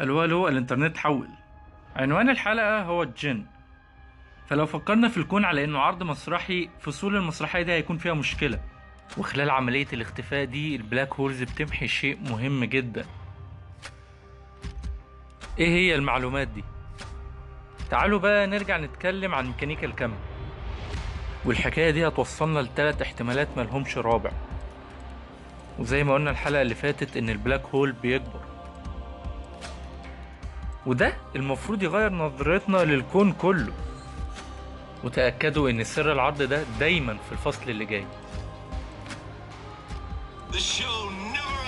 ألو ألو الإنترنت حول. عنوان الحلقة هو الجن. فلو فكرنا في الكون على إنه عرض مسرحي فصول المسرحية دي هيكون فيها مشكلة. وخلال عملية الاختفاء دي ال black holes بتمحي شيء مهم جدا. إيه هي المعلومات دي؟ تعالوا بقى نرجع نتكلم عن ميكانيكا الكم والحكاية دي هتوصلنا لتلات احتمالات ملهمش رابع. وزي ما قلنا الحلقة اللي فاتت إن البلاك هول بيكبر. وده المفروض يغير نظرتنا للكون كله. وتأكدوا إن سر العرض ده دايما في الفصل اللي جاي. The show never